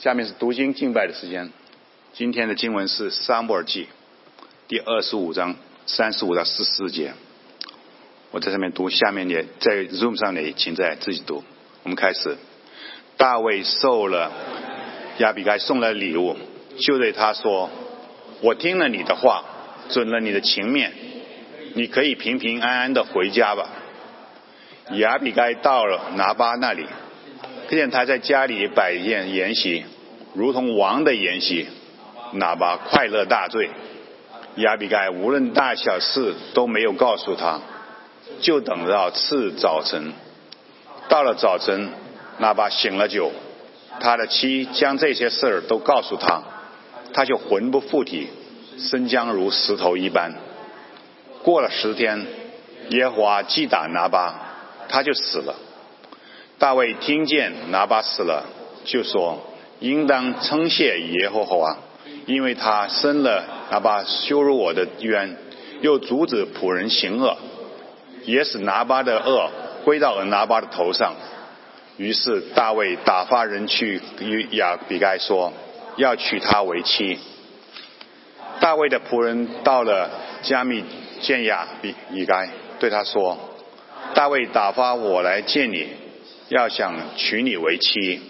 下面是读经敬拜的时间。今天的经文是《撒母耳记》第二十五章三十五到四十四节。我在上面读，下面的在 Zoom 上的请在自己读。我们开始。大卫受了亚比该送了礼物，就对他说：“我听了你的话，准了你的情面，你可以平平安安的回家吧。”亚比该到了拿巴那里。看见他在家里摆宴筵席，如同王的筵席，哪怕快乐大醉。亚比盖无论大小事都没有告诉他，就等到次早晨。到了早晨，哪怕醒了酒，他的妻将这些事儿都告诉他，他就魂不附体，身僵如石头一般。过了十天，耶和华击打拿巴，他就死了。大卫听见拿巴死了，就说：“应当称谢耶和华，因为他生了拿巴羞辱我的冤，又阻止仆人行恶，也使拿巴的恶归到拿巴的头上。”于是大卫打发人去与亚比该说：“要娶她为妻。”大卫的仆人到了加密见亚比比该，对他说：“大卫打发我来见你。”要想娶你为妻，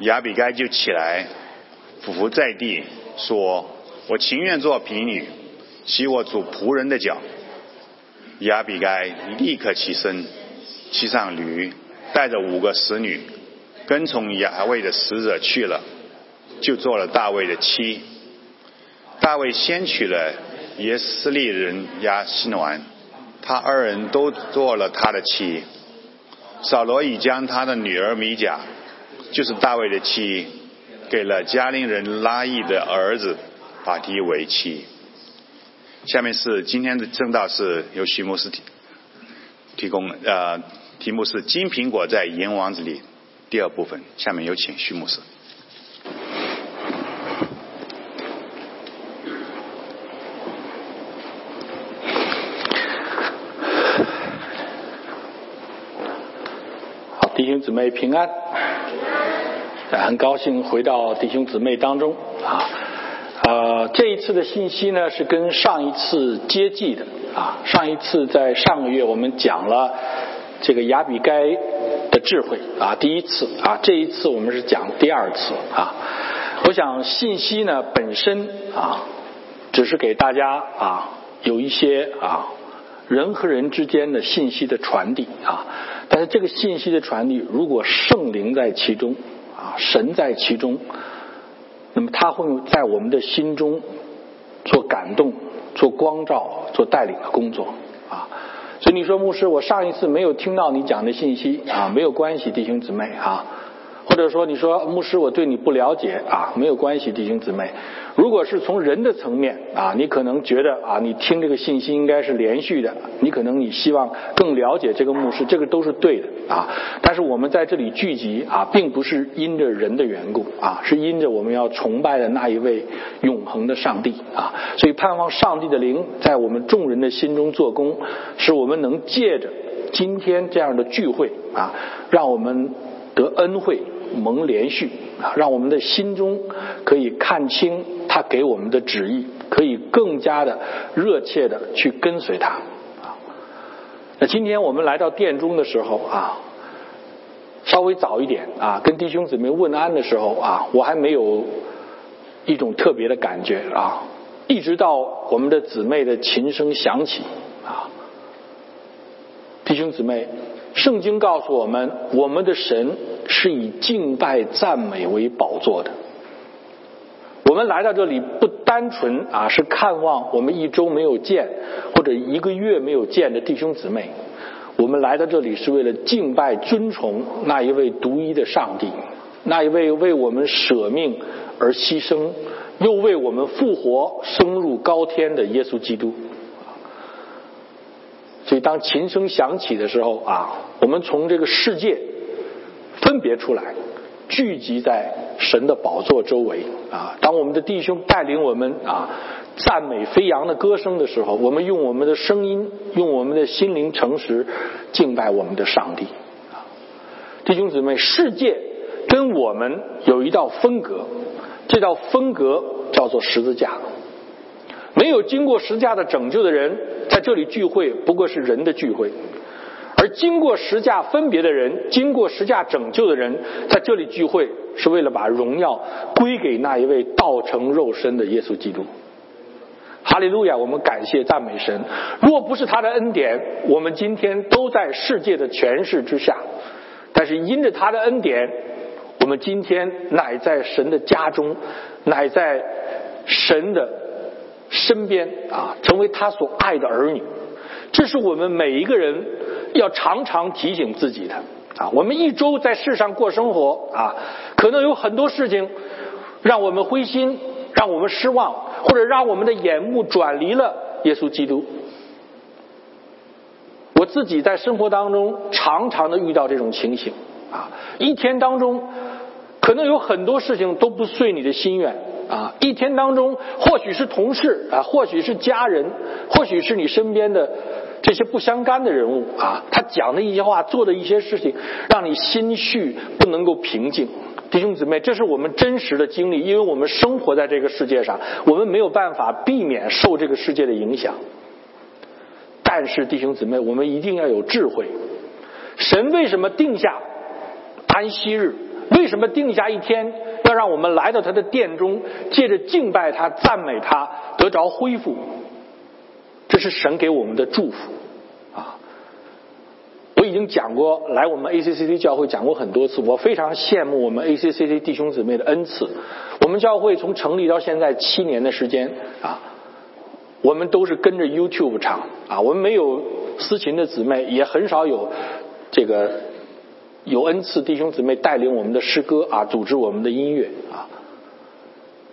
亚比该就起来，俯伏在地，说：“我情愿做婢女，洗我主仆人的脚。”亚比该立刻起身，骑上驴，带着五个使女，跟从亚卫的使者去了，就做了大卫的妻。大卫先娶了耶斯利人亚西暖，他二人都做了他的妻。扫罗已将他的女儿米甲，就是大卫的妻，给了加林人拉伊的儿子法提为妻。下面是今天的正道是由徐牧师提提供，呃，题目是金苹果在银王子里第二部分。下面有请徐牧师。弟兄姊妹平安，很高兴回到弟兄姊妹当中啊。呃，这一次的信息呢是跟上一次接济的啊。上一次在上个月我们讲了这个亚比该的智慧啊，第一次啊。这一次我们是讲第二次啊。我想信息呢本身啊，只是给大家啊有一些啊人和人之间的信息的传递啊。但是这个信息的传递，如果圣灵在其中，啊，神在其中，那么他会在我们的心中做感动、做光照、做带领的工作，啊，所以你说牧师，我上一次没有听到你讲的信息，啊，没有关系，弟兄姊妹啊。或者说，你说牧师，我对你不了解啊，没有关系，弟兄姊妹。如果是从人的层面啊，你可能觉得啊，你听这个信息应该是连续的，你可能你希望更了解这个牧师，这个都是对的啊。但是我们在这里聚集啊，并不是因着人的缘故啊，是因着我们要崇拜的那一位永恒的上帝啊。所以盼望上帝的灵在我们众人的心中做工，使我们能借着今天这样的聚会啊，让我们得恩惠。蒙连续啊，让我们的心中可以看清他给我们的旨意，可以更加的热切的去跟随他啊。那今天我们来到殿中的时候啊，稍微早一点啊，跟弟兄姊妹问安的时候啊，我还没有一种特别的感觉啊，一直到我们的姊妹的琴声响起啊，弟兄姊妹。圣经告诉我们，我们的神是以敬拜赞美为宝座的。我们来到这里不单纯啊，是看望我们一周没有见或者一个月没有见的弟兄姊妹。我们来到这里是为了敬拜尊崇那一位独一的上帝，那一位为我们舍命而牺牲，又为我们复活升入高天的耶稣基督。所以，当琴声响起的时候啊，我们从这个世界分别出来，聚集在神的宝座周围啊。当我们的弟兄带领我们啊，赞美飞扬的歌声的时候，我们用我们的声音，用我们的心灵诚实敬拜我们的上帝啊。弟兄姊妹，世界。跟我们有一道分隔，这道分隔叫做十字架。没有经过十字架的拯救的人，在这里聚会不过是人的聚会；而经过十架分别的人，经过十架拯救的人，在这里聚会是为了把荣耀归给那一位道成肉身的耶稣基督。哈利路亚！我们感谢赞美神。若不是他的恩典，我们今天都在世界的权势之下；但是因着他的恩典，我们今天乃在神的家中，乃在神的身边啊，成为他所爱的儿女。这是我们每一个人要常常提醒自己的啊。我们一周在世上过生活啊，可能有很多事情让我们灰心，让我们失望。或者让我们的眼目转离了耶稣基督。我自己在生活当中常常的遇到这种情形啊，一天当中可能有很多事情都不遂你的心愿啊，一天当中或许是同事啊，或许是家人，或许是你身边的这些不相干的人物啊，他讲的一些话，做的一些事情，让你心绪不能够平静。弟兄姊妹，这是我们真实的经历，因为我们生活在这个世界上，我们没有办法避免受这个世界的影响。但是，弟兄姊妹，我们一定要有智慧。神为什么定下安息日？为什么定下一天，要让我们来到他的殿中，借着敬拜他、赞美他，得着恢复？这是神给我们的祝福啊！我。已经讲过，来我们 A C C C 教会讲过很多次。我非常羡慕我们 A C C C 弟兄姊妹的恩赐。我们教会从成立到现在七年的时间啊，我们都是跟着 YouTube 唱啊。我们没有私琴的姊妹，也很少有这个有恩赐弟兄姊妹带领我们的诗歌啊，组织我们的音乐啊，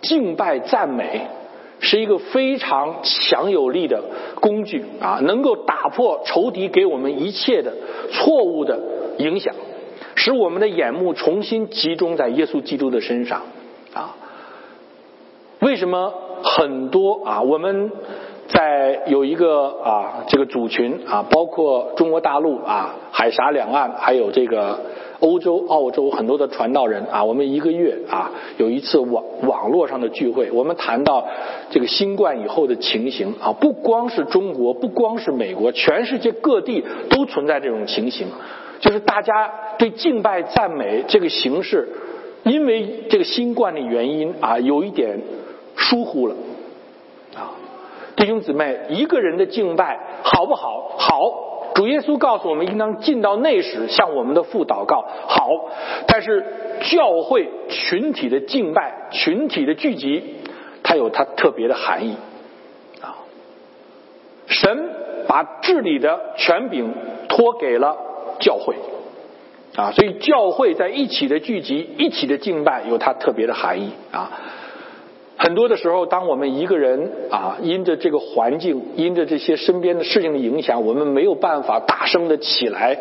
敬拜赞美。是一个非常强有力的工具啊，能够打破仇敌给我们一切的错误的影响，使我们的眼目重新集中在耶稣基督的身上啊。为什么很多啊？我们在有一个啊这个组群啊，包括中国大陆啊、海峡两岸，还有这个。欧洲、澳洲很多的传道人啊，我们一个月啊有一次网网络上的聚会，我们谈到这个新冠以后的情形啊，不光是中国，不光是美国，全世界各地都存在这种情形，就是大家对敬拜赞美这个形式，因为这个新冠的原因啊，有一点疏忽了，弟兄姊妹，一个人的敬拜好不好？好。主耶稣告诉我们，应当进到内室，向我们的父祷告。好，但是教会群体的敬拜、群体的聚集，它有它特别的含义啊。神把治理的权柄托给了教会啊，所以教会在一起的聚集、一起的敬拜，有它特别的含义啊。很多的时候，当我们一个人啊，因着这个环境，因着这些身边的事情的影响，我们没有办法大声的起来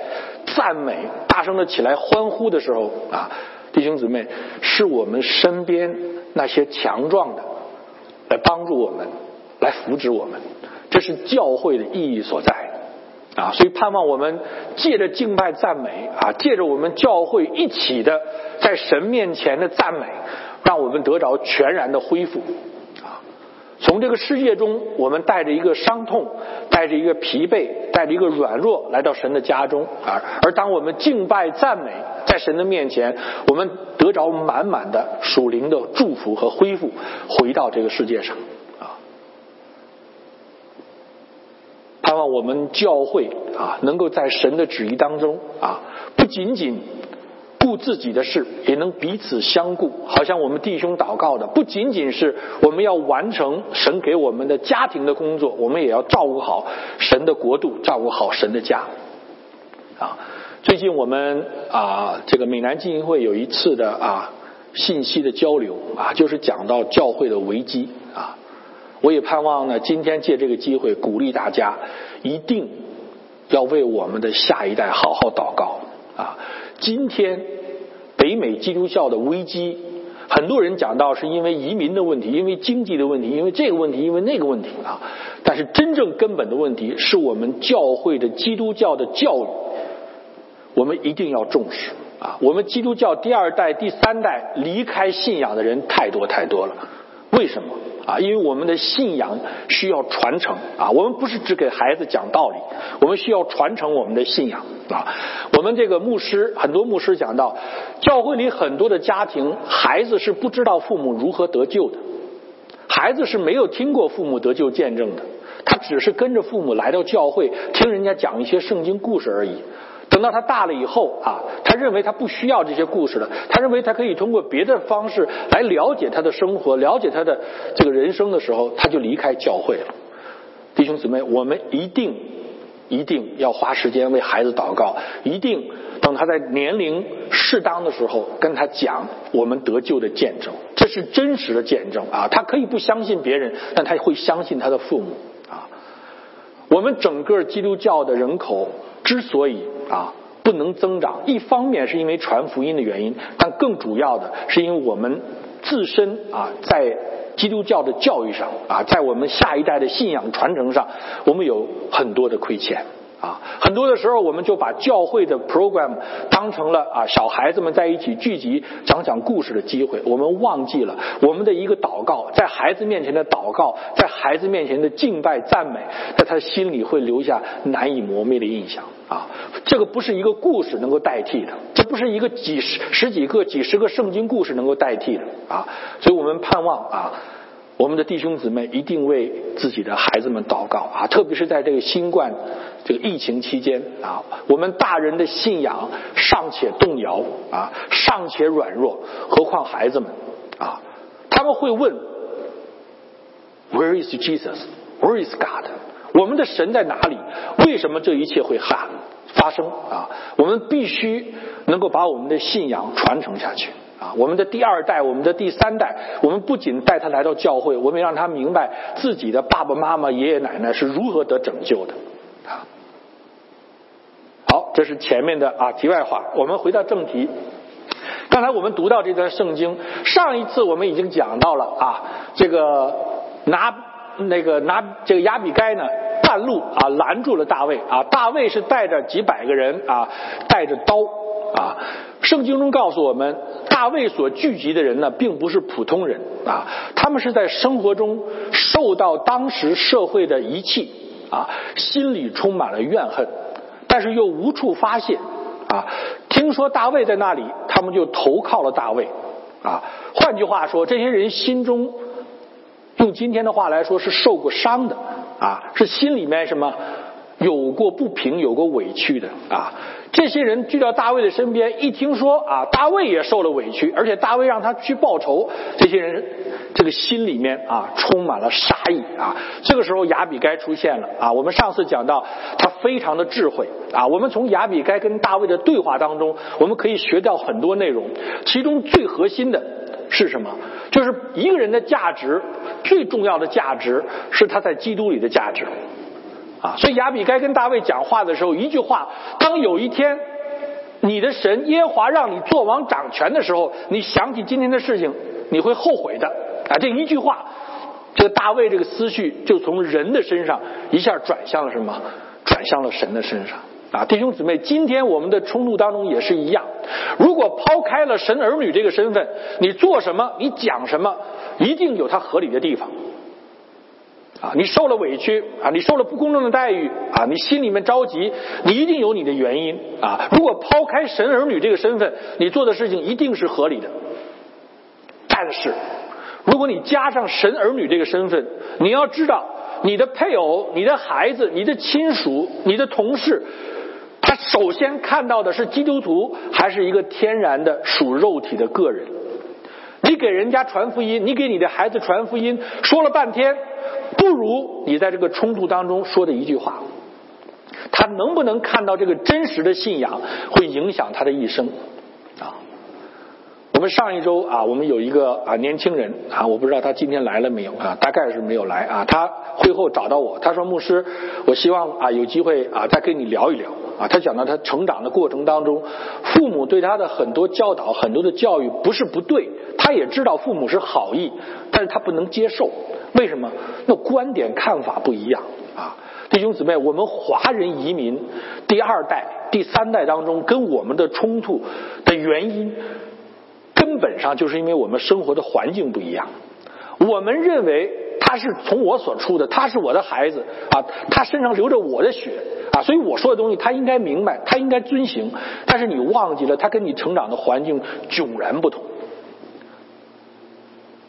赞美，大声的起来欢呼的时候啊，弟兄姊妹，是我们身边那些强壮的来帮助我们，来扶持我们，这是教会的意义所在啊。所以盼望我们借着敬拜赞美啊，借着我们教会一起的在神面前的赞美。让我们得着全然的恢复啊！从这个世界中，我们带着一个伤痛，带着一个疲惫，带着一个软弱，来到神的家中啊！而当我们敬拜赞美在神的面前，我们得着满满的属灵的祝福和恢复，回到这个世界上啊！盼望我们教会啊，能够在神的旨意当中啊，不仅仅。顾自己的事，也能彼此相顾。好像我们弟兄祷告的，不仅仅是我们要完成神给我们的家庭的工作，我们也要照顾好神的国度，照顾好神的家。啊，最近我们啊，这个美南浸会有一次的啊信息的交流啊，就是讲到教会的危机啊。我也盼望呢，今天借这个机会鼓励大家，一定要为我们的下一代好好祷告啊。今天北美基督教的危机，很多人讲到是因为移民的问题，因为经济的问题，因为这个问题，因为那个问题啊。但是真正根本的问题是我们教会的基督教的教育，我们一定要重视啊，我们基督教第二代、第三代离开信仰的人太多太多了。为什么啊？因为我们的信仰需要传承啊。我们不是只给孩子讲道理，我们需要传承我们的信仰啊。我们这个牧师，很多牧师讲到，教会里很多的家庭，孩子是不知道父母如何得救的，孩子是没有听过父母得救见证的，他只是跟着父母来到教会，听人家讲一些圣经故事而已。等到他大了以后啊，他认为他不需要这些故事了，他认为他可以通过别的方式来了解他的生活，了解他的这个人生的时候，他就离开教会了。弟兄姊妹，我们一定一定要花时间为孩子祷告，一定等他在年龄适当的时候跟他讲我们得救的见证，这是真实的见证啊！他可以不相信别人，但他会相信他的父母啊。我们整个基督教的人口之所以啊，不能增长。一方面是因为传福音的原因，但更主要的是因为我们自身啊，在基督教的教育上啊，在我们下一代的信仰传承上，我们有很多的亏欠。啊，很多的时候我们就把教会的 program 当成了啊小孩子们在一起聚集讲讲故事的机会，我们忘记了我们的一个祷告，在孩子面前的祷告，在孩子面前的敬拜赞美，在他心里会留下难以磨灭的印象啊。这个不是一个故事能够代替的，这不是一个几十十几个、几十个圣经故事能够代替的啊。所以我们盼望啊。我们的弟兄姊妹一定为自己的孩子们祷告啊，特别是在这个新冠这个疫情期间啊，我们大人的信仰尚且动摇啊，尚且软弱，何况孩子们啊？他们会问：Where is Jesus? Where is God? 我们的神在哪里？为什么这一切会哈发生啊？我们必须能够把我们的信仰传承下去。啊，我们的第二代，我们的第三代，我们不仅带他来到教会，我们也让他明白自己的爸爸妈妈、爷爷奶奶是如何得拯救的。啊，好，这是前面的啊题外话。我们回到正题。刚才我们读到这段圣经，上一次我们已经讲到了啊，这个拿那个拿这个亚比该呢，半路啊拦住了大卫啊，大卫是带着几百个人啊，带着刀啊。圣经中告诉我们，大卫所聚集的人呢，并不是普通人啊，他们是在生活中受到当时社会的遗弃啊，心里充满了怨恨，但是又无处发泄啊。听说大卫在那里，他们就投靠了大卫啊。换句话说，这些人心中，用今天的话来说，是受过伤的啊，是心里面什么有过不平、有过委屈的啊。这些人聚到大卫的身边，一听说啊，大卫也受了委屈，而且大卫让他去报仇，这些人这个心里面啊充满了杀意啊。这个时候亚比该出现了啊。我们上次讲到他非常的智慧啊。我们从亚比该跟大卫的对话当中，我们可以学到很多内容。其中最核心的是什么？就是一个人的价值最重要的价值是他在基督里的价值。啊，所以亚比该跟大卫讲话的时候，一句话：当有一天你的神耶和华让你做王掌权的时候，你想起今天的事情，你会后悔的。啊，这一句话，这个大卫这个思绪就从人的身上一下转向了什么？转向了神的身上。啊，弟兄姊妹，今天我们的冲突当中也是一样。如果抛开了神儿女这个身份，你做什么，你讲什么，一定有它合理的地方。啊，你受了委屈啊，你受了不公正的待遇啊，你心里面着急，你一定有你的原因啊。如果抛开神儿女这个身份，你做的事情一定是合理的。但是，如果你加上神儿女这个身份，你要知道，你的配偶、你的孩子、你的亲属、你的同事，他首先看到的是基督徒，还是一个天然的属肉体的个人？你给人家传福音，你给你的孩子传福音，说了半天。不如你在这个冲突当中说的一句话，他能不能看到这个真实的信仰会影响他的一生啊？我们上一周啊，我们有一个啊年轻人啊，我不知道他今天来了没有啊，大概是没有来啊。他会后找到我，他说：“牧师，我希望啊有机会啊再跟你聊一聊啊。”他讲到他成长的过程当中，父母对他的很多教导、很多的教育不是不对，他也知道父母是好意，但是他不能接受。为什么？那观点看法不一样啊，弟兄姊妹，我们华人移民第二代第三代当中跟我们的冲突的原因，根本上就是因为我们生活的环境不一样。我们认为他是从我所出的，他是我的孩子啊，他身上流着我的血啊，所以我说的东西他应该明白，他应该遵行。但是你忘记了，他跟你成长的环境迥然不同。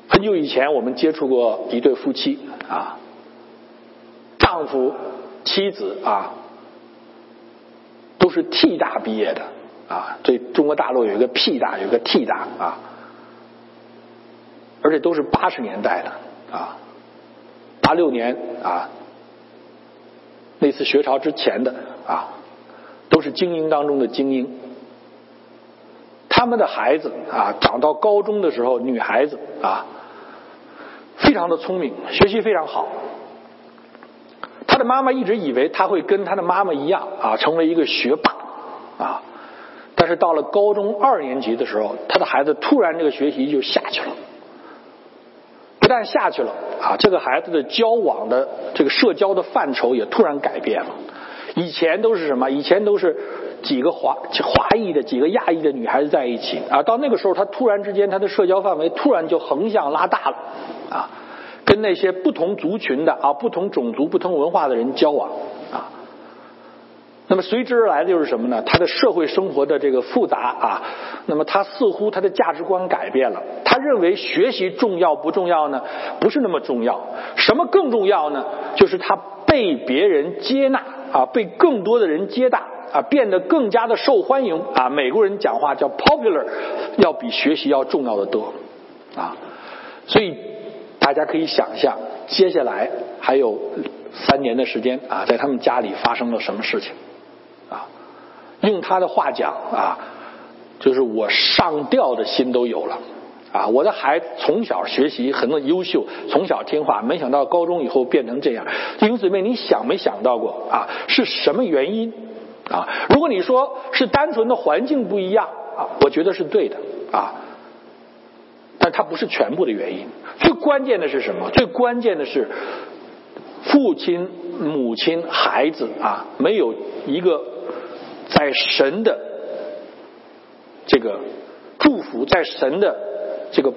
很久以前，我们接触过一对夫妻啊，丈夫、妻子啊，都是 T 大毕业的啊。这中国大陆有一个 P 大，有一个 T 大啊。而且都是八十年代的啊，八六年啊，那次学潮之前的啊，都是精英当中的精英。他们的孩子啊，长到高中的时候，女孩子啊，非常的聪明，学习非常好。他的妈妈一直以为他会跟他的妈妈一样啊，成为一个学霸啊。但是到了高中二年级的时候，他的孩子突然这个学习就下去了。不但下去了啊，这个孩子的交往的这个社交的范畴也突然改变了。以前都是什么？以前都是几个华华裔的、几个亚裔的女孩子在一起啊。到那个时候，他突然之间，他的社交范围突然就横向拉大了啊，跟那些不同族群的啊、不同种族、不同文化的人交往啊。那么随之而来的就是什么呢？他的社会生活的这个复杂啊，那么他似乎他的价值观改变了。他认为学习重要不重要呢？不是那么重要。什么更重要呢？就是他被别人接纳啊，被更多的人接纳啊，变得更加的受欢迎啊。美国人讲话叫 popular，要比学习要重要的多啊。所以大家可以想象，接下来还有三年的时间啊，在他们家里发生了什么事情。用他的话讲啊，就是我上吊的心都有了啊！我的孩子从小学习很优秀，从小听话，没想到高中以后变成这样。弟兄姊妹，你想没想到过啊？是什么原因啊？如果你说是单纯的环境不一样啊，我觉得是对的啊，但它不是全部的原因。最关键的是什么？最关键的是父亲、母亲、孩子啊，没有一个。在神的这个祝福，在神的这个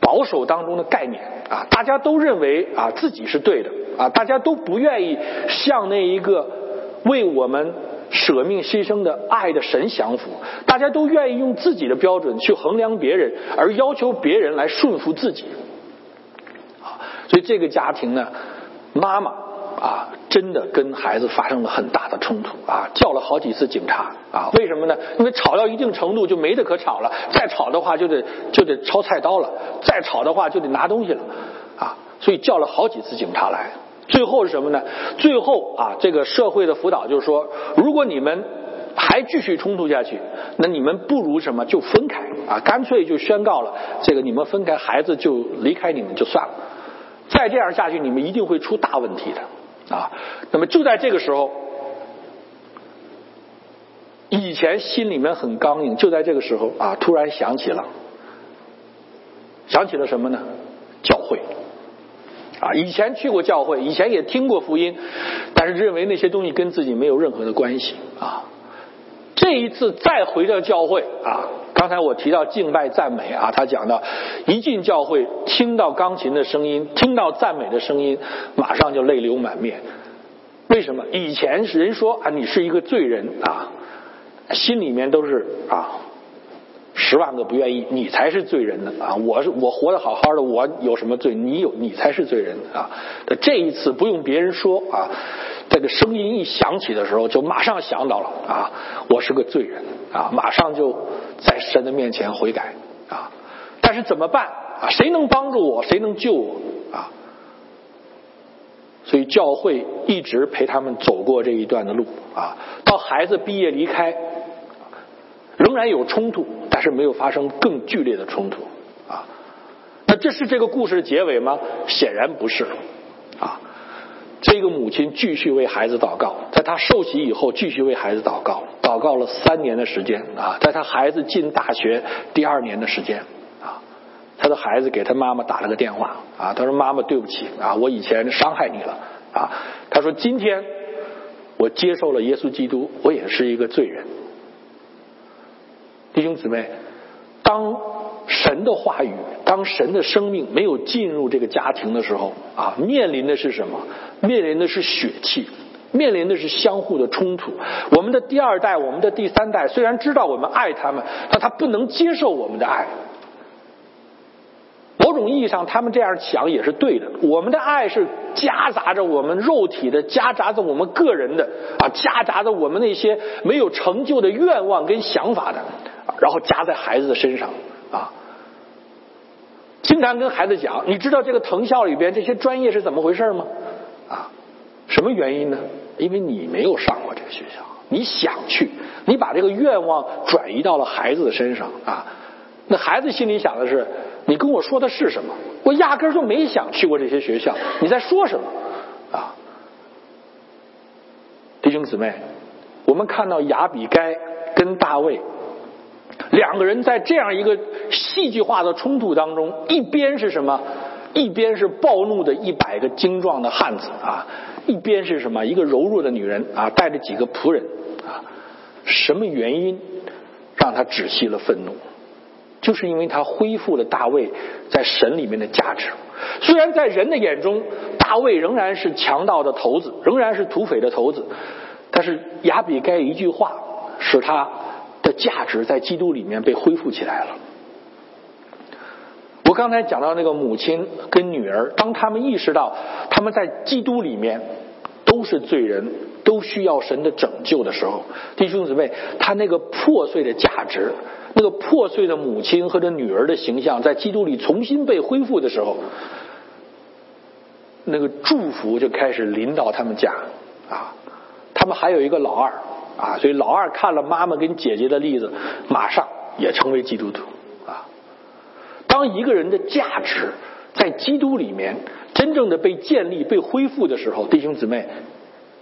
保守当中的概念啊，大家都认为啊自己是对的啊，大家都不愿意向那一个为我们舍命牺牲的爱的神降服，大家都愿意用自己的标准去衡量别人，而要求别人来顺服自己啊，所以这个家庭呢，妈妈啊。真的跟孩子发生了很大的冲突啊，叫了好几次警察啊，为什么呢？因为吵到一定程度就没得可吵了，再吵的话就得就得抄菜刀了，再吵的话就得拿东西了啊，所以叫了好几次警察来。最后是什么呢？最后啊，这个社会的辅导就是说，如果你们还继续冲突下去，那你们不如什么就分开啊，干脆就宣告了这个你们分开，孩子就离开你们就算了。再这样下去，你们一定会出大问题的。啊，那么就在这个时候，以前心里面很刚硬，就在这个时候啊，突然想起了，想起了什么呢？教会啊，以前去过教会，以前也听过福音，但是认为那些东西跟自己没有任何的关系啊。这一次再回到教会啊。刚才我提到敬拜赞美啊，他讲到一进教会，听到钢琴的声音，听到赞美的声音，马上就泪流满面。为什么？以前人说啊，你是一个罪人啊，心里面都是啊，十万个不愿意，你才是罪人呢啊！我是我活得好好的，我有什么罪？你有，你才是罪人啊！这一次不用别人说啊，这个声音一响起的时候，就马上想到了啊，我是个罪人啊，马上就。在神的面前悔改啊！但是怎么办啊？谁能帮助我？谁能救我啊？所以教会一直陪他们走过这一段的路啊。到孩子毕业离开，仍然有冲突，但是没有发生更剧烈的冲突啊。那这是这个故事的结尾吗？显然不是啊。这个母亲继续为孩子祷告，在他受洗以后，继续为孩子祷告，祷告了三年的时间啊，在他孩子进大学第二年的时间啊，他的孩子给他妈妈打了个电话啊，他说：“妈妈，对不起啊，我以前伤害你了啊。”他说：“今天我接受了耶稣基督，我也是一个罪人。弟兄姊妹，当神的话语，当神的生命没有进入这个家庭的时候啊，面临的是什么？面临的是血气，面临的是相互的冲突。我们的第二代，我们的第三代，虽然知道我们爱他们，但他不能接受我们的爱。某种意义上，他们这样想也是对的。我们的爱是夹杂着我们肉体的，夹杂着我们个人的啊，夹杂着我们那些没有成就的愿望跟想法的。然后加在孩子的身上啊，经常跟孩子讲，你知道这个藤校里边这些专业是怎么回事吗？啊，什么原因呢？因为你没有上过这个学校，你想去，你把这个愿望转移到了孩子的身上啊。那孩子心里想的是，你跟我说的是什么？我压根就没想去过这些学校，你在说什么？啊，弟兄姊妹，我们看到亚比该跟大卫。两个人在这样一个戏剧化的冲突当中，一边是什么？一边是暴怒的一百个精壮的汉子啊，一边是什么？一个柔弱的女人啊，带着几个仆人啊。什么原因让他止息了愤怒？就是因为他恢复了大卫在神里面的价值。虽然在人的眼中，大卫仍然是强盗的头子，仍然是土匪的头子，但是亚比该一句话使他。价值在基督里面被恢复起来了。我刚才讲到那个母亲跟女儿，当他们意识到他们在基督里面都是罪人，都需要神的拯救的时候，弟兄姊妹，他那个破碎的价值，那个破碎的母亲和这女儿的形象，在基督里重新被恢复的时候，那个祝福就开始临到他们家啊。他们还有一个老二。啊，所以老二看了妈妈跟姐姐的例子，马上也成为基督徒啊。当一个人的价值在基督里面真正的被建立、被恢复的时候，弟兄姊妹，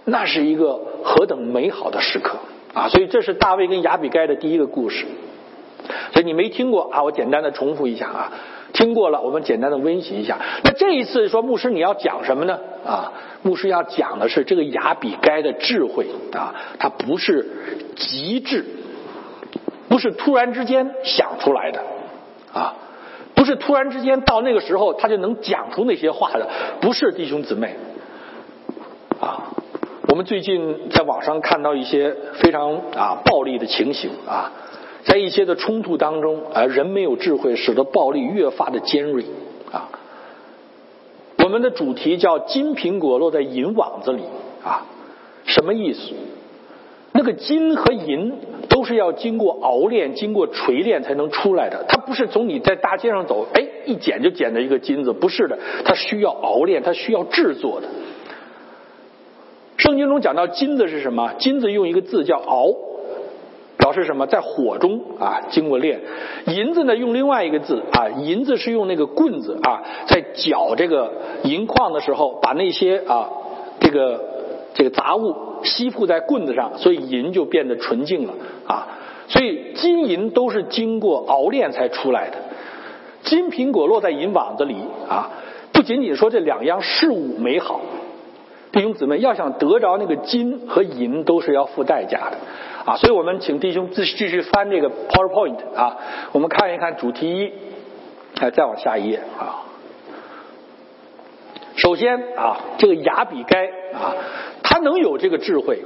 那是一个何等美好的时刻啊！所以这是大卫跟雅比该的第一个故事。所以你没听过啊？我简单的重复一下啊。听过了，我们简单的温习一下。那这一次说牧师你要讲什么呢？啊，牧师要讲的是这个亚比该的智慧啊，他不是极致，不是突然之间想出来的啊，不是突然之间到那个时候他就能讲出那些话的，不是弟兄姊妹啊。我们最近在网上看到一些非常啊暴力的情形啊。在一些的冲突当中，啊，人没有智慧，使得暴力越发的尖锐啊。我们的主题叫“金苹果落在银网子里”啊，什么意思？那个金和银都是要经过熬炼、经过锤炼才能出来的，它不是从你在大街上走，哎，一捡就捡到一个金子，不是的，它需要熬炼，它需要制作的。圣经中讲到金子是什么？金子用一个字叫熬。表示什么？在火中啊，经过炼。银子呢，用另外一个字啊，银子是用那个棍子啊，在搅这个银矿的时候，把那些啊这个这个杂物吸附在棍子上，所以银就变得纯净了啊。所以金银都是经过熬炼才出来的。金苹果落在银网子里啊，不仅仅说这两样事物美好，弟兄姊妹要想得着那个金和银，都是要付代价的。啊，所以我们请弟兄继继续翻这个 PowerPoint 啊，我们看一看主题一，哎，再往下一页啊。首先啊，这个亚比该啊，他能有这个智慧，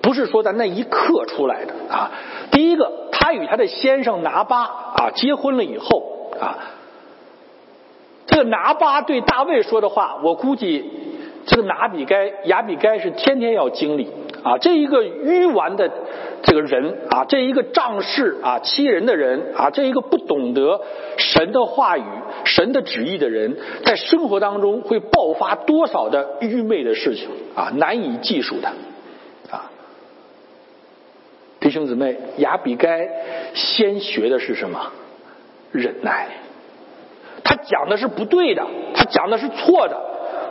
不是说在那一刻出来的啊。第一个，他与他的先生拿巴啊结婚了以后啊，这个拿巴对大卫说的话，我估计这个拿比该亚比该是天天要经历啊，这一个愚顽的。这个人啊，这一个仗势啊欺人的人啊，这一个不懂得神的话语、神的旨意的人，在生活当中会爆发多少的愚昧的事情啊，难以计数的啊！弟兄姊妹，雅比该先学的是什么？忍耐。他讲的是不对的，他讲的是错的，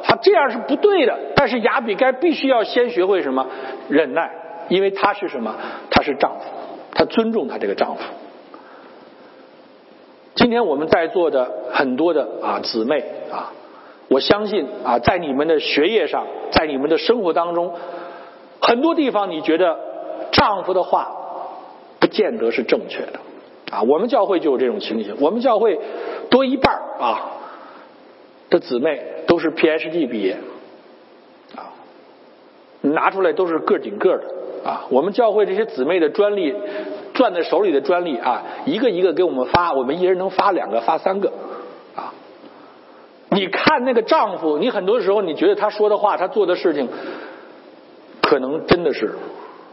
他这样是不对的。但是雅比该必须要先学会什么？忍耐。因为她是什么？她是丈夫，她尊重她这个丈夫。今天我们在座的很多的啊姊妹啊，我相信啊，在你们的学业上，在你们的生活当中，很多地方你觉得丈夫的话不见得是正确的啊。我们教会就有这种情形，我们教会多一半啊的姊妹都是 PhD 毕业啊，拿出来都是个顶个的啊。我们教会这些姊妹的专利攥在手里的专利啊，一个一个给我们发，我们一人能发两个，发三个啊。你看那个丈夫，你很多时候你觉得他说的话，他做的事情。可能真的是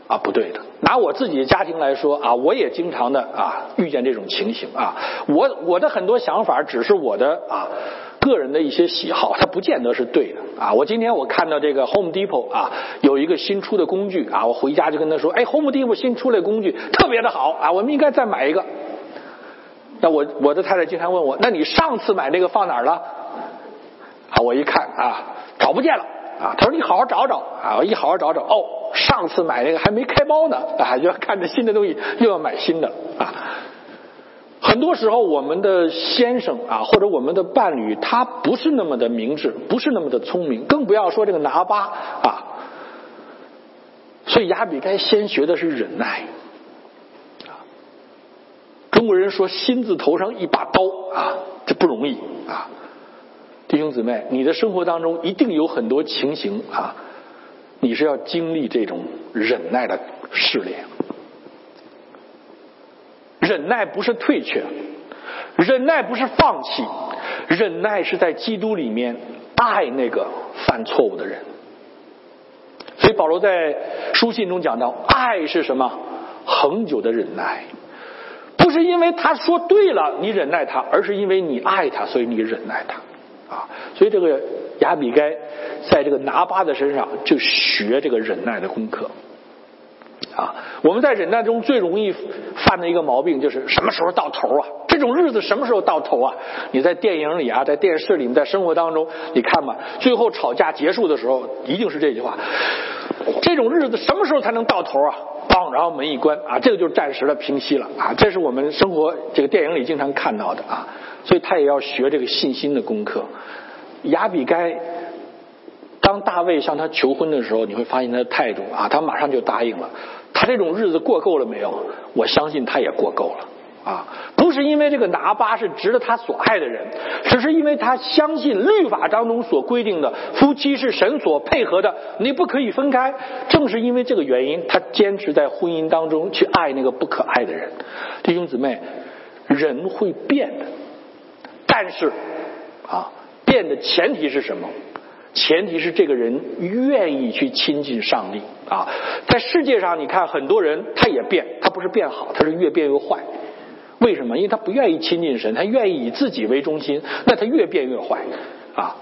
啊不对的。拿我自己的家庭来说啊，我也经常的啊遇见这种情形啊。我我的很多想法只是我的啊个人的一些喜好，它不见得是对的啊。我今天我看到这个 Home Depot 啊有一个新出的工具啊，我回家就跟他说，哎，Home Depot 新出来工具特别的好啊，我们应该再买一个。那我我的太太经常问我，那你上次买那个放哪儿了？啊，我一看啊，找不见了。啊，他说你好好找找啊，我一好好找找，哦，上次买那个还没开包呢，啊，就要看着新的东西又要买新的啊。很多时候我们的先生啊，或者我们的伴侣，他不是那么的明智，不是那么的聪明，更不要说这个拿巴啊。所以亚比该先学的是忍耐。中国人说心字头上一把刀啊，这不容易啊。弟兄姊妹，你的生活当中一定有很多情形啊，你是要经历这种忍耐的试炼。忍耐不是退却，忍耐不是放弃，忍耐是在基督里面爱那个犯错误的人。所以保罗在书信中讲到，爱是什么？恒久的忍耐，不是因为他说对了你忍耐他，而是因为你爱他，所以你忍耐他。啊，所以这个亚比该在这个拿巴的身上就学这个忍耐的功课。啊，我们在忍耐中最容易犯的一个毛病就是什么时候到头啊？这种日子什么时候到头啊？你在电影里啊，在电视里面，在生活当中，你看吧，最后吵架结束的时候，一定是这句话：这种日子什么时候才能到头啊？当，然后门一关啊，这个就是暂时的平息了啊。这是我们生活这个电影里经常看到的啊。所以他也要学这个信心的功课。亚比该当大卫向他求婚的时候，你会发现他的态度啊，他马上就答应了。他这种日子过够了没有？我相信他也过够了啊。不是因为这个拿巴是值得他所爱的人，只是因为他相信律法当中所规定的夫妻是神所配合的，你不可以分开。正是因为这个原因，他坚持在婚姻当中去爱那个不可爱的人。弟兄姊妹，人会变的。但是，啊，变的前提是什么？前提是这个人愿意去亲近上帝啊。在世界上，你看很多人他也变，他不是变好，他是越变越坏。为什么？因为他不愿意亲近神，他愿意以自己为中心，那他越变越坏啊。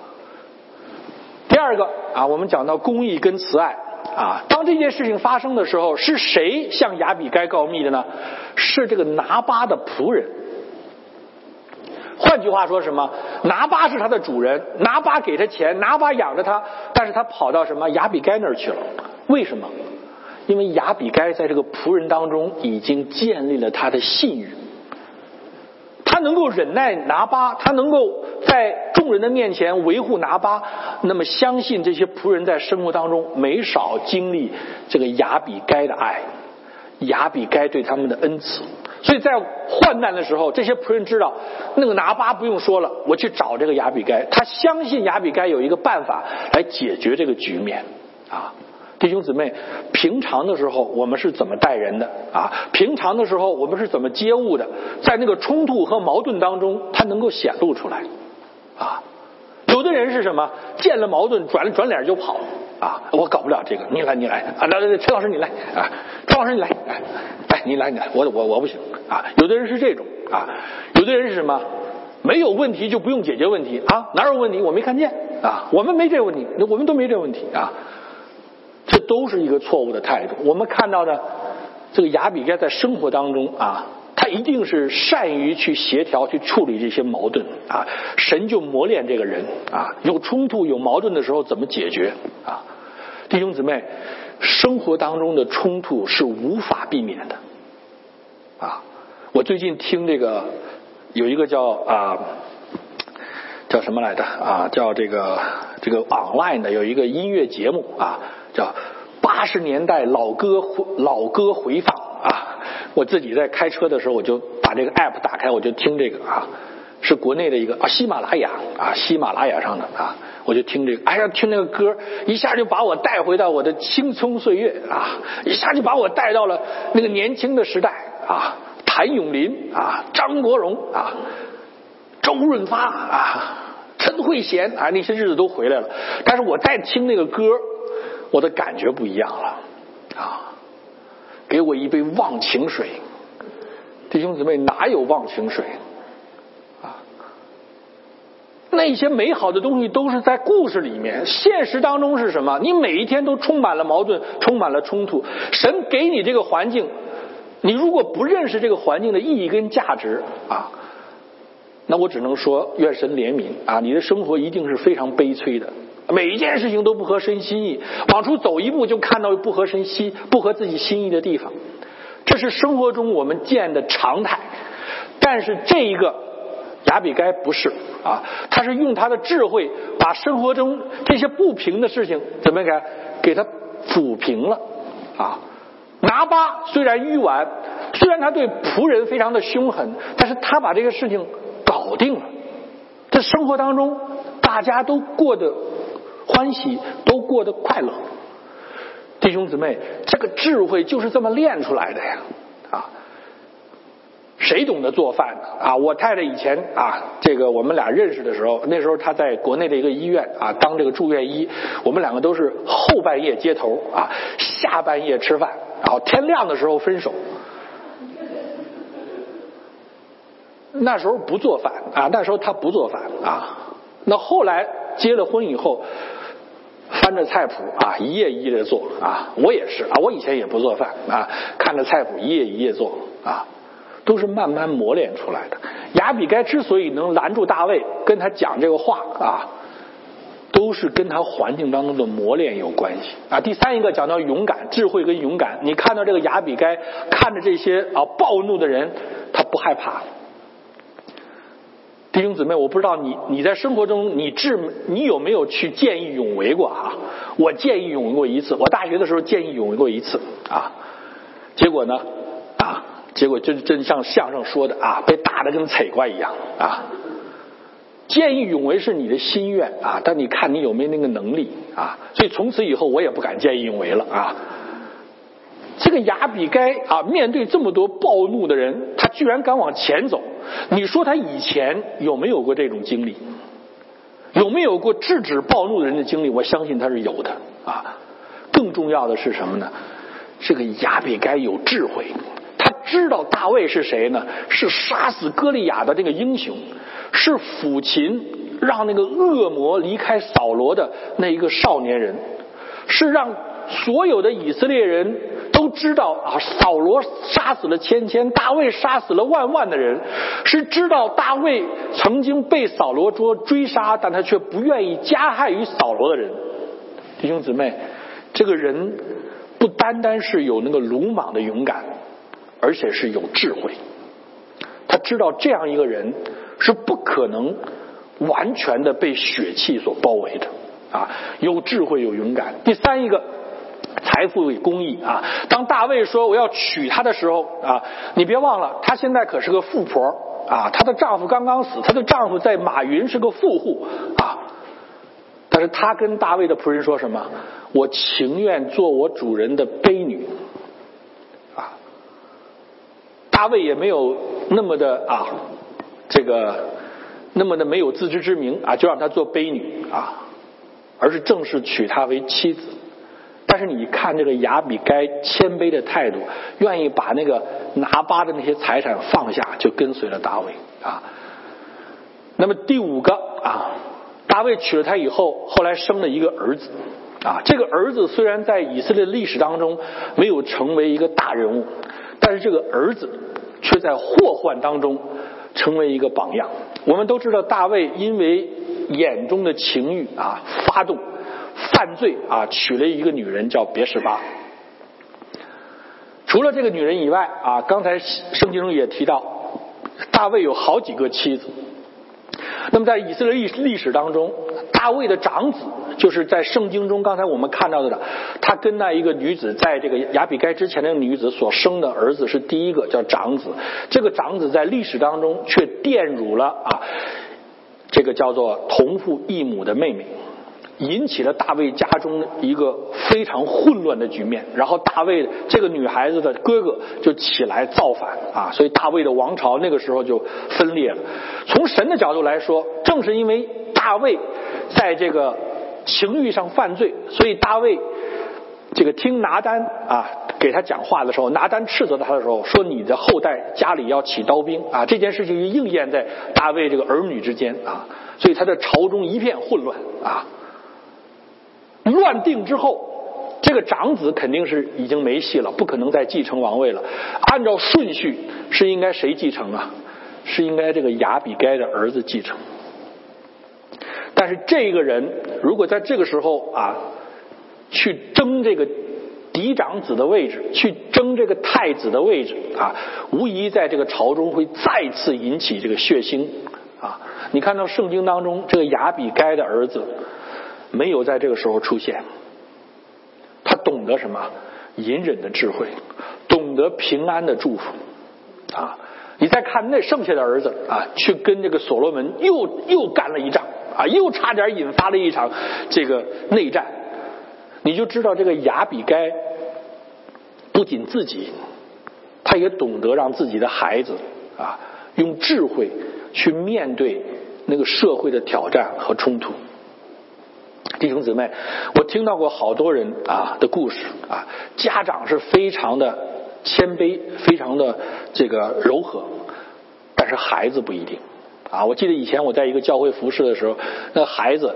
第二个啊，我们讲到公义跟慈爱啊，当这件事情发生的时候，是谁向亚比该告密的呢？是这个拿巴的仆人。换句话说，什么？拿巴是他的主人，拿巴给他钱，拿巴养着他，但是他跑到什么亚比该那儿去了？为什么？因为亚比该在这个仆人当中已经建立了他的信誉，他能够忍耐拿巴，他能够在众人的面前维护拿巴，那么相信这些仆人在生活当中没少经历这个亚比该的爱，亚比该对他们的恩赐。所以在患难的时候，这些仆人知道那个拿巴不用说了，我去找这个亚比该，他相信亚比该有一个办法来解决这个局面啊，弟兄姊妹，平常的时候我们是怎么待人的啊？平常的时候我们是怎么接物的？在那个冲突和矛盾当中，他能够显露出来啊。有的人是什么？见了矛盾转转脸就跑啊！我搞不了这个，你来你来啊！来来来，陈老师你来啊！陈老师你来，哎哎，你来你来，我我我不行啊！有的人是这种啊，有的人是什么？没有问题就不用解决问题啊？哪有问题我没看见啊？我们没这个问题，我们都没这个问题啊！这都是一个错误的态度。我们看到的这个亚比该在生活当中啊。一定是善于去协调、去处理这些矛盾啊！神就磨练这个人啊，有冲突、有矛盾的时候怎么解决啊？弟兄姊妹，生活当中的冲突是无法避免的啊！我最近听这个有一个叫啊叫什么来着啊？叫这个这个 online 的有一个音乐节目啊，叫。八十年代老歌老歌回放啊！我自己在开车的时候，我就把这个 app 打开，我就听这个啊，是国内的一个啊喜马拉雅啊喜马拉雅上的啊，我就听这个，哎呀听那个歌，一下就把我带回到我的青葱岁月啊，一下就把我带到了那个年轻的时代啊，谭咏麟啊，张国荣啊，周润发啊。陈慧娴啊，那些日子都回来了。但是我再听那个歌，我的感觉不一样了啊！给我一杯忘情水，弟兄姊妹，哪有忘情水啊？那些美好的东西都是在故事里面，现实当中是什么？你每一天都充满了矛盾，充满了冲突。神给你这个环境，你如果不认识这个环境的意义跟价值啊！那我只能说，愿神怜悯啊！你的生活一定是非常悲催的，每一件事情都不合神心意，往出走一步就看到不合神心、不合自己心意的地方，这是生活中我们见的常态。但是这一个雅比该不是啊，他是用他的智慧把生活中这些不平的事情怎么给给他抚平了啊？拿巴虽然愚顽，虽然他对仆人非常的凶狠，但是他把这个事情。搞定了，在生活当中，大家都过得欢喜，都过得快乐。弟兄姊妹，这个智慧就是这么练出来的呀！啊，谁懂得做饭啊？我太太以前啊，这个我们俩认识的时候，那时候她在国内的一个医院啊当这个住院医，我们两个都是后半夜接头啊，下半夜吃饭，然后天亮的时候分手。那时候不做饭啊，那时候他不做饭啊。那后来结了婚以后，翻着菜谱啊，一页一页的做啊。我也是啊，我以前也不做饭啊，看着菜谱一页一页做啊，都是慢慢磨练出来的。亚比该之所以能拦住大卫，跟他讲这个话啊，都是跟他环境当中的磨练有关系啊。第三一个讲到勇敢、智慧跟勇敢，你看到这个亚比该看着这些啊暴怒的人，他不害怕。弟兄姊妹，我不知道你你在生活中你智你有没有去见义勇为过啊？我见义勇为过一次，我大学的时候见义勇为过一次啊。结果呢啊，结果真真像相声说的啊，被打的跟彩瓜一样啊。见义勇为是你的心愿啊，但你看你有没有那个能力啊？所以从此以后我也不敢见义勇为了啊。这个亚比该啊，面对这么多暴怒的人，他居然敢往前走。你说他以前有没有过这种经历？有没有过制止暴怒的人的经历？我相信他是有的啊。更重要的是什么呢？这个亚比该有智慧，他知道大卫是谁呢？是杀死歌利亚的这个英雄，是抚琴让那个恶魔离开扫罗的那一个少年人，是让所有的以色列人。都知道啊，扫罗杀死了千千，大卫杀死了万万的人，是知道大卫曾经被扫罗捉追杀，但他却不愿意加害于扫罗的人。弟兄姊妹，这个人不单单是有那个鲁莽的勇敢，而且是有智慧。他知道这样一个人是不可能完全的被血气所包围的啊，有智慧有勇敢。第三一个。财富与公益啊！当大卫说我要娶她的时候啊，你别忘了，她现在可是个富婆啊，她的丈夫刚刚死，她的丈夫在马云是个富户啊。但是她跟大卫的仆人说什么？我情愿做我主人的卑女啊。大卫也没有那么的啊，这个那么的没有自知之明啊，就让她做卑女啊，而是正式娶她为妻子。但是你看这个亚比该谦卑的态度，愿意把那个拿巴的那些财产放下，就跟随了大卫啊。那么第五个啊，大卫娶了她以后，后来生了一个儿子啊。这个儿子虽然在以色列历史当中没有成为一个大人物，但是这个儿子却在祸患当中成为一个榜样。我们都知道，大卫因为眼中的情欲啊发动。犯罪啊，娶了一个女人叫别什巴。除了这个女人以外啊，刚才圣经中也提到，大卫有好几个妻子。那么在以色列历历史当中，大卫的长子就是在圣经中刚才我们看到的，他跟那一个女子在这个亚比该之前的女子所生的儿子是第一个叫长子，这个长子在历史当中却玷辱了啊，这个叫做同父异母的妹妹。引起了大卫家中一个非常混乱的局面，然后大卫这个女孩子的哥哥就起来造反啊，所以大卫的王朝那个时候就分裂了。从神的角度来说，正是因为大卫在这个情欲上犯罪，所以大卫这个听拿单啊给他讲话的时候，拿单斥责他的时候说：“你的后代家里要起刀兵啊！”这件事情就应验在大卫这个儿女之间啊，所以他的朝中一片混乱啊。乱定之后，这个长子肯定是已经没戏了，不可能再继承王位了。按照顺序是应该谁继承啊？是应该这个亚比该的儿子继承。但是这个人如果在这个时候啊，去争这个嫡长子的位置，去争这个太子的位置啊，无疑在这个朝中会再次引起这个血腥啊。你看到圣经当中这个亚比该的儿子。没有在这个时候出现，他懂得什么？隐忍的智慧，懂得平安的祝福啊！你再看那剩下的儿子啊，去跟这个所罗门又又干了一仗啊，又差点引发了一场这个内战，你就知道这个亚比该不仅自己，他也懂得让自己的孩子啊用智慧去面对那个社会的挑战和冲突。弟兄姊妹，我听到过好多人啊的故事啊，家长是非常的谦卑，非常的这个柔和，但是孩子不一定啊。我记得以前我在一个教会服侍的时候，那孩子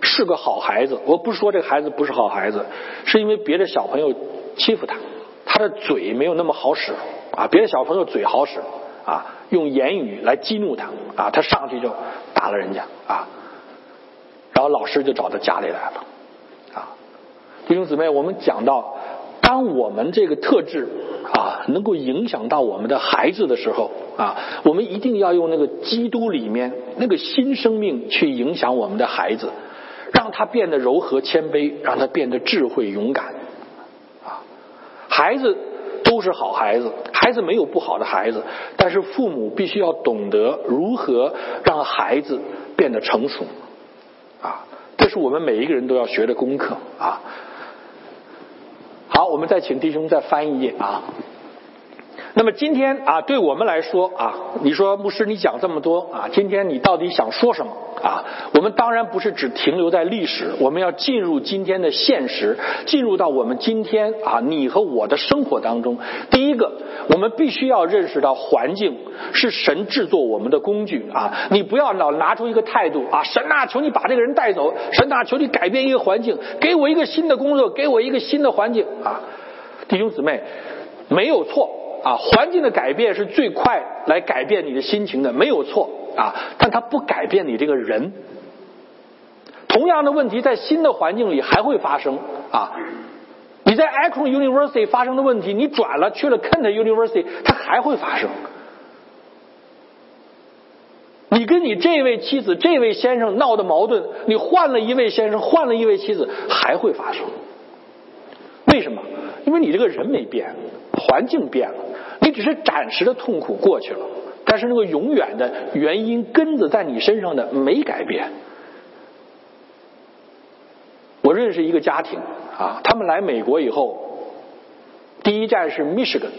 是个好孩子，我不是说这个孩子不是好孩子，是因为别的小朋友欺负他，他的嘴没有那么好使啊，别的小朋友嘴好使啊，用言语来激怒他啊，他上去就打了人家啊。然后老师就找到家里来了，啊，弟兄姊妹，我们讲到，当我们这个特质啊能够影响到我们的孩子的时候啊，我们一定要用那个基督里面那个新生命去影响我们的孩子，让他变得柔和谦卑，让他变得智慧勇敢，啊，孩子都是好孩子，孩子没有不好的孩子，但是父母必须要懂得如何让孩子变得成熟。是我们每一个人都要学的功课啊！好，我们再请弟兄再翻一页啊。那么今天啊，对我们来说啊，你说牧师，你讲这么多啊，今天你到底想说什么啊？我们当然不是只停留在历史，我们要进入今天的现实，进入到我们今天啊，你和我的生活当中。第一个，我们必须要认识到环境是神制作我们的工具啊！你不要老拿出一个态度啊，神啊，求你把这个人带走，神啊，求你改变一个环境，给我一个新的工作，给我一个新的环境啊！弟兄姊妹，没有错。啊，环境的改变是最快来改变你的心情的，没有错啊，但它不改变你这个人。同样的问题在新的环境里还会发生啊。你在 Akron University 发生的问题，你转了去了 Kent University，它还会发生。你跟你这位妻子、这位先生闹的矛盾，你换了一位先生，换了一位妻子，还会发生。为什么？因为你这个人没变，环境变了。你只是暂时的痛苦过去了，但是那个永远的原因根子在你身上的没改变。我认识一个家庭啊，他们来美国以后，第一站是 Michigan，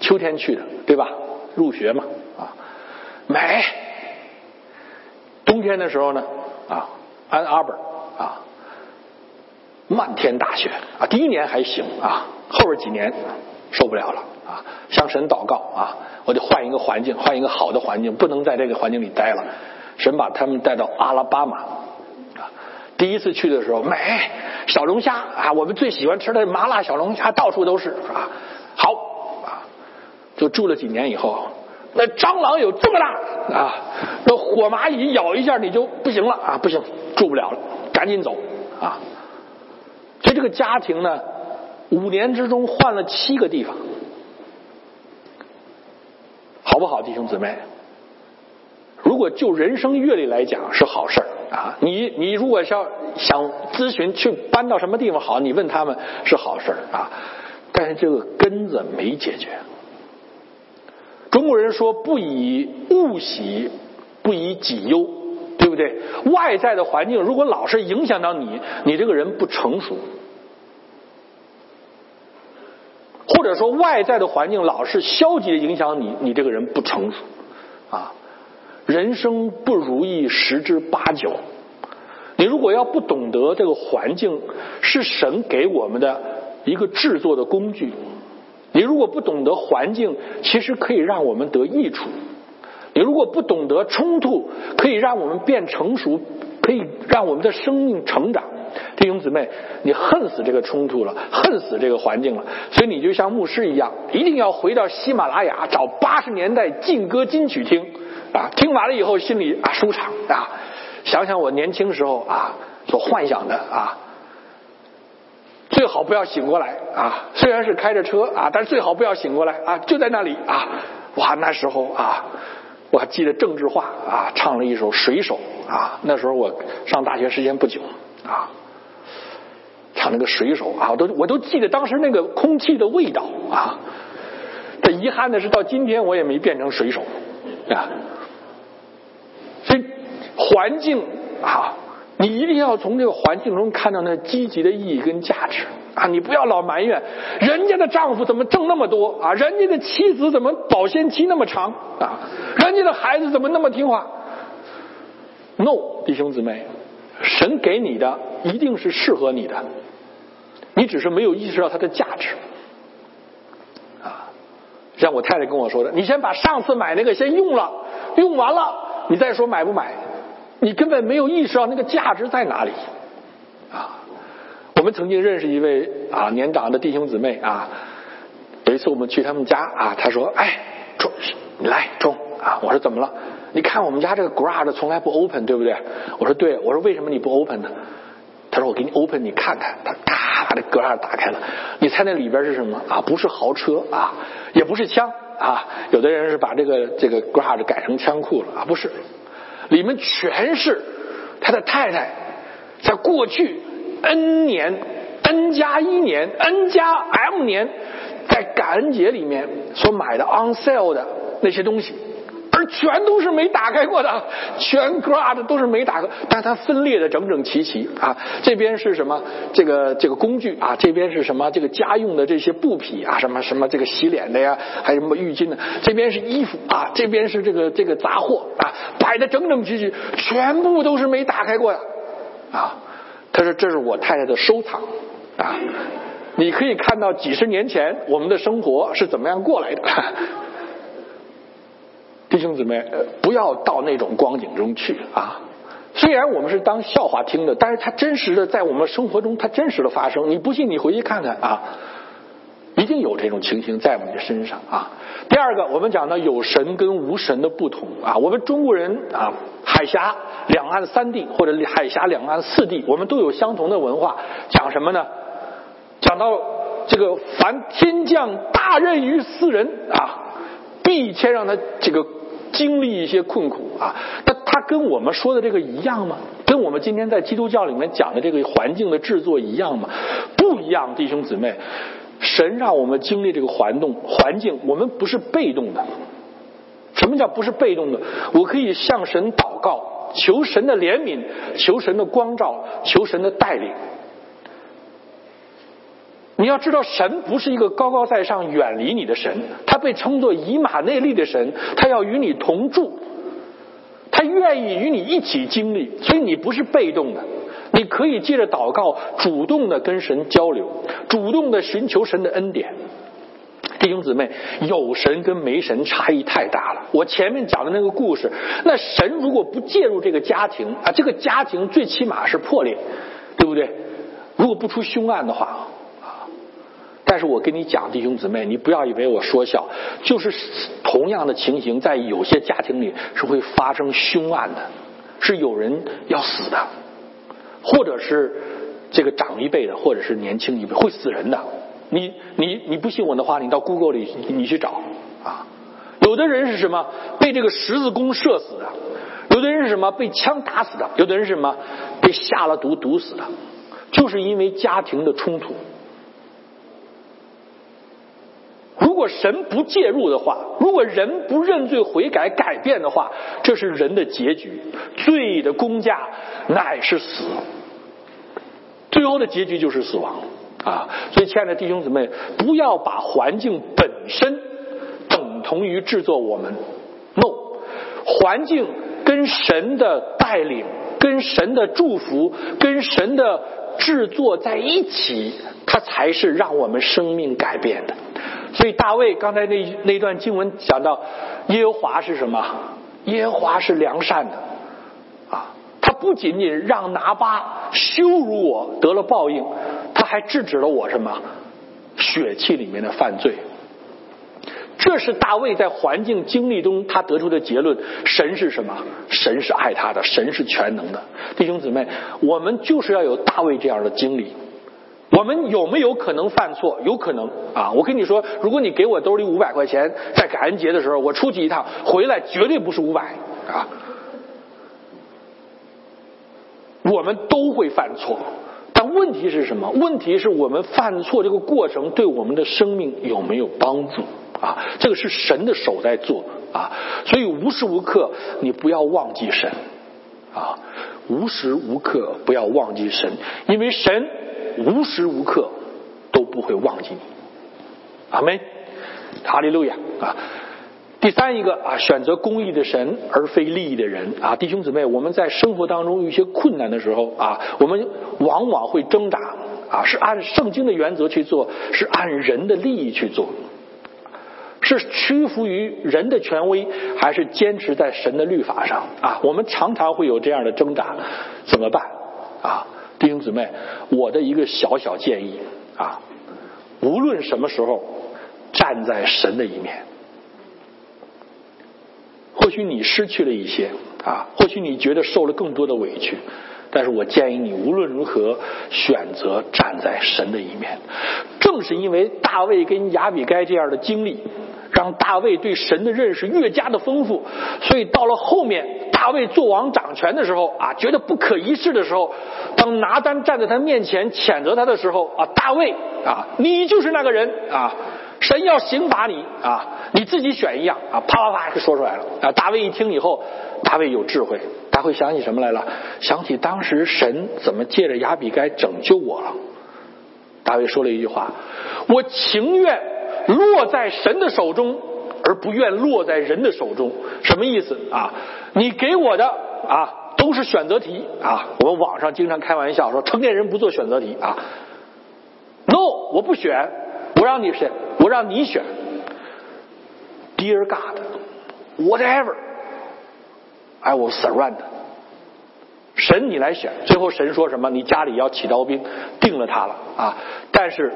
秋天去的，对吧？入学嘛，啊，美。冬天的时候呢，啊，安阿伯啊，漫天大雪啊，第一年还行啊，后边几年。受不了了啊！向神祷告啊！我得换一个环境，换一个好的环境，不能在这个环境里待了。神把他们带到阿拉巴马啊！第一次去的时候，美小龙虾啊，我们最喜欢吃的麻辣小龙虾到处都是啊！好啊，就住了几年以后，那蟑螂有这么大啊！那火蚂蚁咬一下你就不行了啊！不行，住不了了，赶紧走啊！所以这个家庭呢？五年之中换了七个地方，好不好，弟兄姊妹？如果就人生阅历来讲是好事儿啊。你你如果要想咨询去搬到什么地方好，你问他们是好事儿啊。但是这个根子没解决。中国人说不以物喜，不以己忧，对不对？外在的环境如果老是影响到你，你这个人不成熟。或者说外在的环境老是消极的影响你，你这个人不成熟啊。人生不如意十之八九，你如果要不懂得这个环境是神给我们的一个制作的工具，你如果不懂得环境其实可以让我们得益处，你如果不懂得冲突可以让我们变成熟，可以让我们的生命成长。弟兄姊妹，你恨死这个冲突了，恨死这个环境了，所以你就像牧师一样，一定要回到喜马拉雅找八十年代劲歌金曲听啊！听完了以后心里啊舒畅啊！想想我年轻时候啊所幻想的啊，最好不要醒过来啊！虽然是开着车啊，但是最好不要醒过来啊！就在那里啊！哇，那时候啊，我还记得郑智化啊唱了一首《水手》啊，那时候我上大学时间不久啊。唱那个水手啊，我都我都记得当时那个空气的味道啊。但遗憾的是，到今天我也没变成水手啊。所以环境啊，你一定要从这个环境中看到那积极的意义跟价值啊！你不要老埋怨人家的丈夫怎么挣那么多啊，人家的妻子怎么保鲜期那么长啊，人家的孩子怎么那么听话？No，弟兄姊妹，神给你的一定是适合你的。你只是没有意识到它的价值，啊，像我太太跟我说的，你先把上次买那个先用了，用完了你再说买不买，你根本没有意识到那个价值在哪里，啊，我们曾经认识一位啊年长的弟兄姊妹啊，有一次我们去他们家啊，他说，哎，钟，你来钟啊，我说怎么了？你看我们家这个 garage 从来不 open，对不对？我说对，我说为什么你不 open 呢？他说：“我给你 open，你看看。”他咔把这格栅打开了，你猜那里边是什么啊？不是豪车啊，也不是枪啊。有的人是把这个这个 garage 改成枪库了啊，不是，里面全是他的太太在过去 n 年 n 加一年 n 加 m 年在感恩节里面所买的 on sale 的那些东西。而全都是没打开过的，全 garage 都是没打开，但它分裂的整整齐齐啊！这边是什么？这个这个工具啊，这边是什么？这个家用的这些布匹啊，什么什么这个洗脸的呀，还有什么浴巾的？这边是衣服啊，这边是这个这个杂货啊，摆的整整齐齐，全部都是没打开过的啊！他说：“这是我太太的收藏啊，你可以看到几十年前我们的生活是怎么样过来的。”弟兄姊妹，不要到那种光景中去啊！虽然我们是当笑话听的，但是它真实的在我们生活中，它真实的发生。你不信，你回去看看啊，一定有这种情形在我们的身上啊。第二个，我们讲到有神跟无神的不同啊。我们中国人啊，海峡两岸三地或者海峡两岸四地，我们都有相同的文化，讲什么呢？讲到这个凡天降大任于斯人啊，必先让他这个。经历一些困苦啊，那他跟我们说的这个一样吗？跟我们今天在基督教里面讲的这个环境的制作一样吗？不一样，弟兄姊妹，神让我们经历这个环动环境，我们不是被动的。什么叫不是被动的？我可以向神祷告，求神的怜悯，求神的光照，求神的带领。你要知道，神不是一个高高在上、远离你的神，他被称作以马内利的神，他要与你同住，他愿意与你一起经历，所以你不是被动的，你可以借着祷告，主动的跟神交流，主动的寻求神的恩典。弟兄姊妹，有神跟没神差异太大了。我前面讲的那个故事，那神如果不介入这个家庭啊，这个家庭最起码是破裂，对不对？如果不出凶案的话。但是我跟你讲，弟兄姊妹，你不要以为我说笑，就是同样的情形，在有些家庭里是会发生凶案的，是有人要死的，或者是这个长一辈的，或者是年轻一辈会死人的。你你你不信我的话，你到 Google 里你去找啊。有的人是什么被这个十字弓射死的，有的人是什么被枪打死的，有的人是什么被下了毒毒死的，就是因为家庭的冲突。如果神不介入的话，如果人不认罪悔改改变的话，这是人的结局。罪的公价乃是死，最后的结局就是死亡啊！所以，亲爱的弟兄姊妹，不要把环境本身等同于制作我们。no，环境跟神的带领、跟神的祝福、跟神的制作在一起，它才是让我们生命改变的。所以大卫刚才那那段经文讲到，耶和华是什么？耶和华是良善的，啊，他不仅仅让拿巴羞辱我得了报应，他还制止了我什么血气里面的犯罪。这是大卫在环境经历中他得出的结论：神是什么？神是爱他的，神是全能的。弟兄姊妹，我们就是要有大卫这样的经历。我们有没有可能犯错？有可能啊！我跟你说，如果你给我兜里五百块钱，在感恩节的时候我出去一趟，回来绝对不是五百啊！我们都会犯错，但问题是什么？问题是我们犯错这个过程对我们的生命有没有帮助啊？这个是神的手在做啊！所以无时无刻你不要忘记神啊！无时无刻不要忘记神，因为神。无时无刻都不会忘记你，阿门，哈利路亚啊！第三一个啊，选择公义的神而非利益的人啊，弟兄姊妹，我们在生活当中有一些困难的时候啊，我们往往会挣扎啊，是按圣经的原则去做，是按人的利益去做，是屈服于人的权威，还是坚持在神的律法上啊？我们常常会有这样的挣扎，怎么办啊？弟兄姊妹，我的一个小小建议啊，无论什么时候，站在神的一面。或许你失去了一些啊，或许你觉得受了更多的委屈，但是我建议你无论如何选择站在神的一面。正是因为大卫跟亚比该这样的经历。让大卫对神的认识越加的丰富，所以到了后面，大卫做王掌权的时候啊，觉得不可一世的时候，当拿单站在他面前谴责他的时候啊，大卫啊，你就是那个人啊，神要刑罚你啊，你自己选一样啊，啪啪啪就说出来了啊。大卫一听以后，大卫有智慧，他会想起什么来了？想起当时神怎么借着亚比该拯救我了。大卫说了一句话：我情愿。落在神的手中，而不愿落在人的手中，什么意思啊？你给我的啊，都是选择题啊。我们网上经常开玩笑说，成年人不做选择题啊。No，我不选，我让你选，我让你选。Dear God，whatever，I will surrender。神，你来选。最后神说什么？你家里要起刀兵，定了他了啊。但是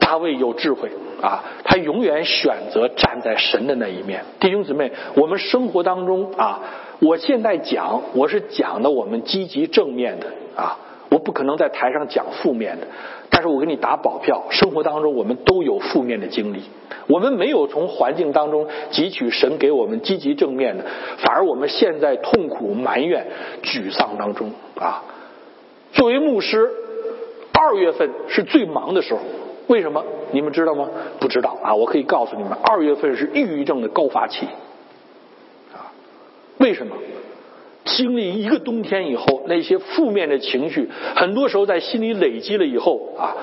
大卫有智慧。啊，他永远选择站在神的那一面。弟兄姊妹，我们生活当中啊，我现在讲，我是讲的我们积极正面的啊，我不可能在台上讲负面的。但是我给你打保票，生活当中我们都有负面的经历，我们没有从环境当中汲取神给我们积极正面的，反而我们现在痛苦、埋怨、沮丧当中啊。作为牧师，二月份是最忙的时候。为什么？你们知道吗？不知道啊！我可以告诉你们，二月份是抑郁症的高发期啊！为什么？经历一个冬天以后，那些负面的情绪，很多时候在心里累积了以后啊，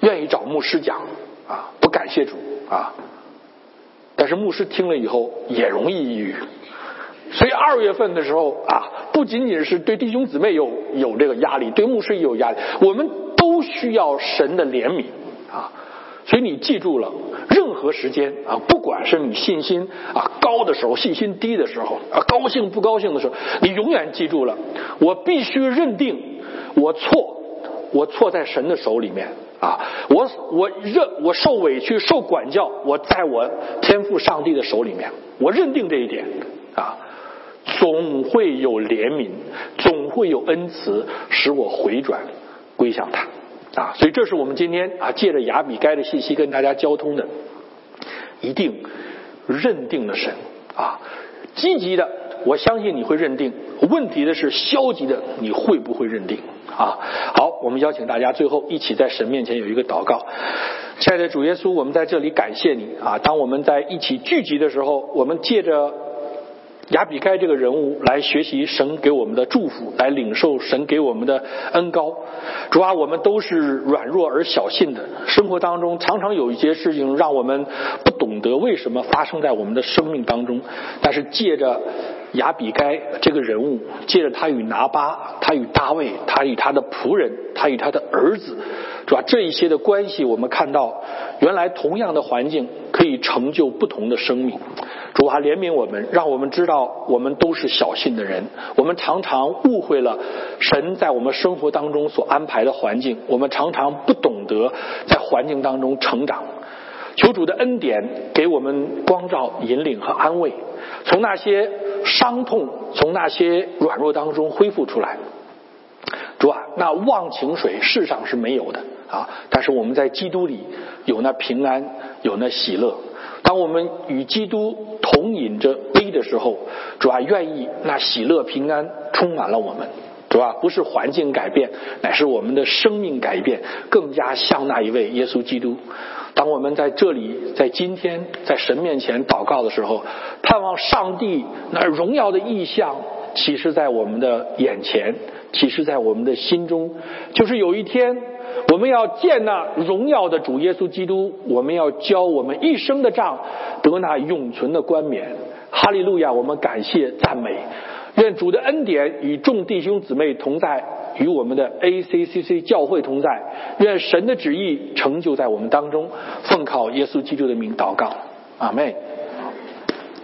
愿意找牧师讲啊，不感谢主啊。但是牧师听了以后也容易抑郁，所以二月份的时候啊，不仅仅是对弟兄姊妹有有这个压力，对牧师也有压力。我们。都需要神的怜悯啊！所以你记住了，任何时间啊，不管是你信心啊高的时候，信心低的时候啊，高兴不高兴的时候，你永远记住了，我必须认定我错，我错在神的手里面啊！我我认我受委屈、受管教，我在我天赋上帝的手里面，我认定这一点啊，总会有怜悯，总会有恩慈使我回转归向他。啊，所以这是我们今天啊借着雅比该的信息跟大家交通的，一定认定了神啊，积极的我相信你会认定。问题的是消极的，你会不会认定？啊，好，我们邀请大家最后一起在神面前有一个祷告。亲爱的主耶稣，我们在这里感谢你啊！当我们在一起聚集的时候，我们借着。亚比该这个人物来学习神给我们的祝福，来领受神给我们的恩高。主啊，我们都是软弱而小信的，生活当中常常有一些事情让我们不懂得为什么发生在我们的生命当中。但是借着亚比该这个人物，借着他与拿巴，他与大卫，他与他的仆人，他与他的儿子，主啊，这一些的关系，我们看到原来同样的环境可以成就不同的生命。主啊，怜悯我们，让我们知道我们都是小信的人。我们常常误会了神在我们生活当中所安排的环境，我们常常不懂得在环境当中成长。求主的恩典给我们光照、引领和安慰，从那些伤痛、从那些软弱当中恢复出来。主啊，那忘情水世上是没有的啊，但是我们在基督里有那平安，有那喜乐。当我们与基督同饮着杯的时候，主啊，愿意那喜乐平安充满了我们，主啊，不是环境改变，乃是我们的生命改变，更加像那一位耶稣基督。当我们在这里，在今天，在神面前祷告的时候，盼望上帝那荣耀的意象启示在我们的眼前，启示在我们的心中，就是有一天。我们要见那荣耀的主耶稣基督，我们要交我们一生的账，得那永存的冠冕。哈利路亚！我们感谢赞美，愿主的恩典与众弟兄姊妹同在，与我们的 ACCC 教会同在。愿神的旨意成就在我们当中。奉靠耶稣基督的名祷告，阿妹。